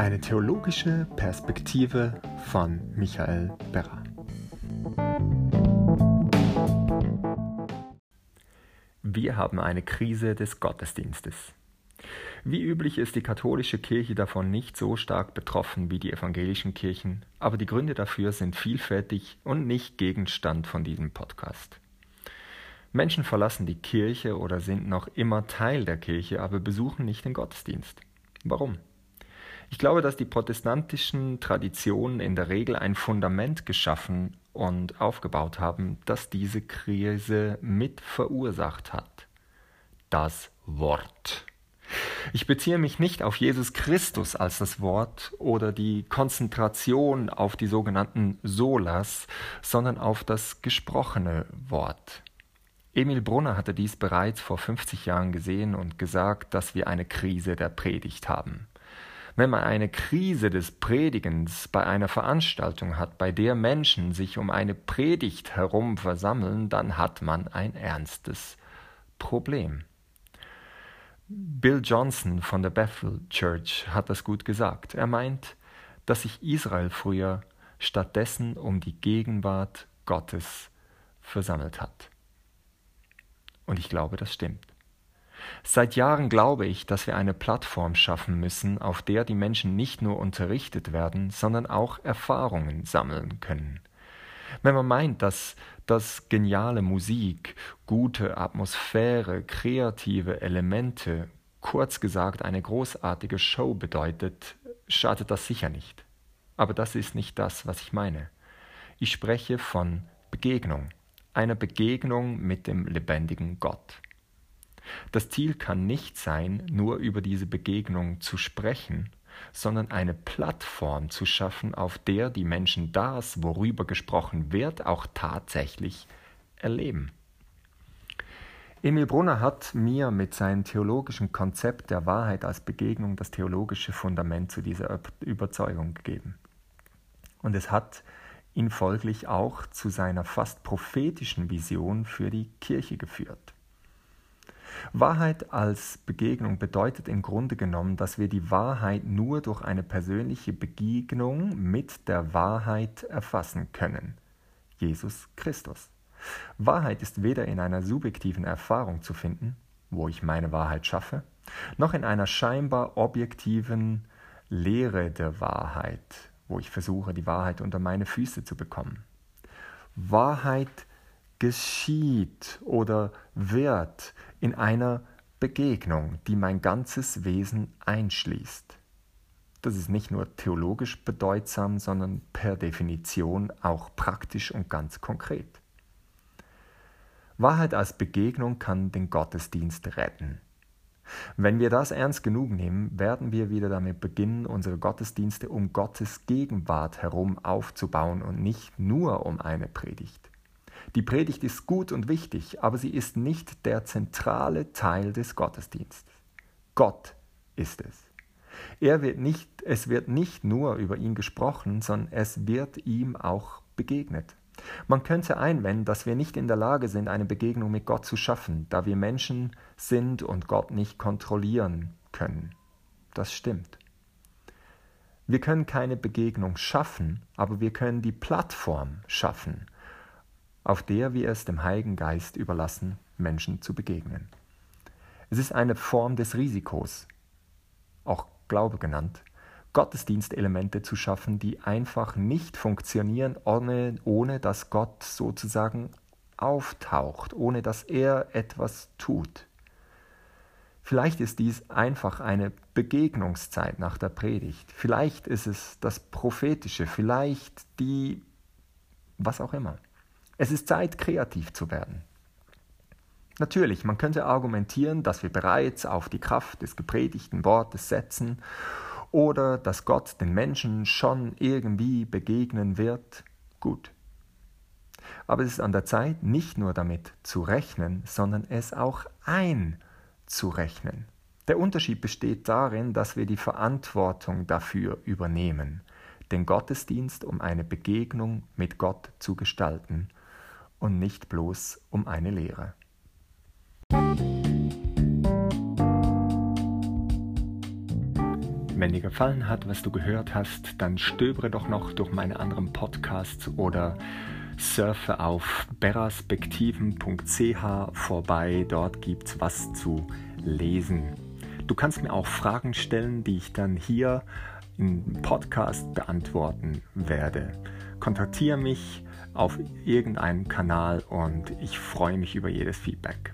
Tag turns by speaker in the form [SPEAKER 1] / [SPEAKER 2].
[SPEAKER 1] Eine theologische Perspektive von Michael Berra. Wir haben eine Krise des Gottesdienstes. Wie üblich ist die katholische Kirche davon nicht so stark betroffen wie die evangelischen Kirchen, aber die Gründe dafür sind vielfältig und nicht Gegenstand von diesem Podcast. Menschen verlassen die Kirche oder sind noch immer Teil der Kirche, aber besuchen nicht den Gottesdienst. Warum? Ich glaube, dass die protestantischen Traditionen in der Regel ein Fundament geschaffen und aufgebaut haben, das diese Krise mit verursacht hat. Das Wort. Ich beziehe mich nicht auf Jesus Christus als das Wort oder die Konzentration auf die sogenannten Solas, sondern auf das gesprochene Wort. Emil Brunner hatte dies bereits vor 50 Jahren gesehen und gesagt, dass wir eine Krise der Predigt haben. Wenn man eine Krise des Predigens bei einer Veranstaltung hat, bei der Menschen sich um eine Predigt herum versammeln, dann hat man ein ernstes Problem. Bill Johnson von der Bethel Church hat das gut gesagt. Er meint, dass sich Israel früher stattdessen um die Gegenwart Gottes versammelt hat. Und ich glaube, das stimmt. Seit Jahren glaube ich, dass wir eine Plattform schaffen müssen, auf der die Menschen nicht nur unterrichtet werden, sondern auch Erfahrungen sammeln können. Wenn man meint, dass das geniale Musik, gute Atmosphäre, kreative Elemente, kurz gesagt eine großartige Show bedeutet, schadet das sicher nicht. Aber das ist nicht das, was ich meine. Ich spreche von Begegnung einer Begegnung mit dem lebendigen Gott. Das Ziel kann nicht sein, nur über diese Begegnung zu sprechen, sondern eine Plattform zu schaffen, auf der die Menschen das, worüber gesprochen wird, auch tatsächlich erleben. Emil Brunner hat mir mit seinem theologischen Konzept der Wahrheit als Begegnung das theologische Fundament zu dieser Überzeugung gegeben. Und es hat ihn folglich auch zu seiner fast prophetischen Vision für die Kirche geführt. Wahrheit als Begegnung bedeutet im Grunde genommen, dass wir die Wahrheit nur durch eine persönliche Begegnung mit der Wahrheit erfassen können. Jesus Christus. Wahrheit ist weder in einer subjektiven Erfahrung zu finden, wo ich meine Wahrheit schaffe, noch in einer scheinbar objektiven Lehre der Wahrheit, wo ich versuche, die Wahrheit unter meine Füße zu bekommen. Wahrheit geschieht oder wird in einer Begegnung, die mein ganzes Wesen einschließt. Das ist nicht nur theologisch bedeutsam, sondern per Definition auch praktisch und ganz konkret. Wahrheit als Begegnung kann den Gottesdienst retten. Wenn wir das ernst genug nehmen, werden wir wieder damit beginnen, unsere Gottesdienste um Gottes Gegenwart herum aufzubauen und nicht nur um eine Predigt. Die Predigt ist gut und wichtig, aber sie ist nicht der zentrale Teil des Gottesdienstes. Gott ist es. Er wird nicht, es wird nicht nur über ihn gesprochen, sondern es wird ihm auch begegnet. Man könnte einwenden, dass wir nicht in der Lage sind, eine Begegnung mit Gott zu schaffen, da wir Menschen sind und Gott nicht kontrollieren können. Das stimmt. Wir können keine Begegnung schaffen, aber wir können die Plattform schaffen, auf der wir es dem Heiligen Geist überlassen, Menschen zu begegnen. Es ist eine Form des Risikos, auch Glaube genannt, Gottesdienstelemente zu schaffen, die einfach nicht funktionieren, ohne, ohne dass Gott sozusagen auftaucht, ohne dass er etwas tut. Vielleicht ist dies einfach eine Begegnungszeit nach der Predigt, vielleicht ist es das Prophetische, vielleicht die, was auch immer. Es ist Zeit, kreativ zu werden. Natürlich, man könnte argumentieren, dass wir bereits auf die Kraft des gepredigten Wortes setzen oder dass Gott den Menschen schon irgendwie begegnen wird, gut. Aber es ist an der Zeit, nicht nur damit zu rechnen, sondern es auch einzurechnen. Der Unterschied besteht darin, dass wir die Verantwortung dafür übernehmen, den Gottesdienst um eine Begegnung mit Gott zu gestalten und nicht bloß um eine Lehre. Wenn dir gefallen hat, was du gehört hast, dann stöbere doch noch durch meine anderen Podcasts oder surfe auf beraspektiven.ch vorbei. Dort gibt's was zu lesen. Du kannst mir auch Fragen stellen, die ich dann hier im Podcast beantworten werde. Kontaktiere mich auf irgendeinem Kanal und ich freue mich über jedes Feedback.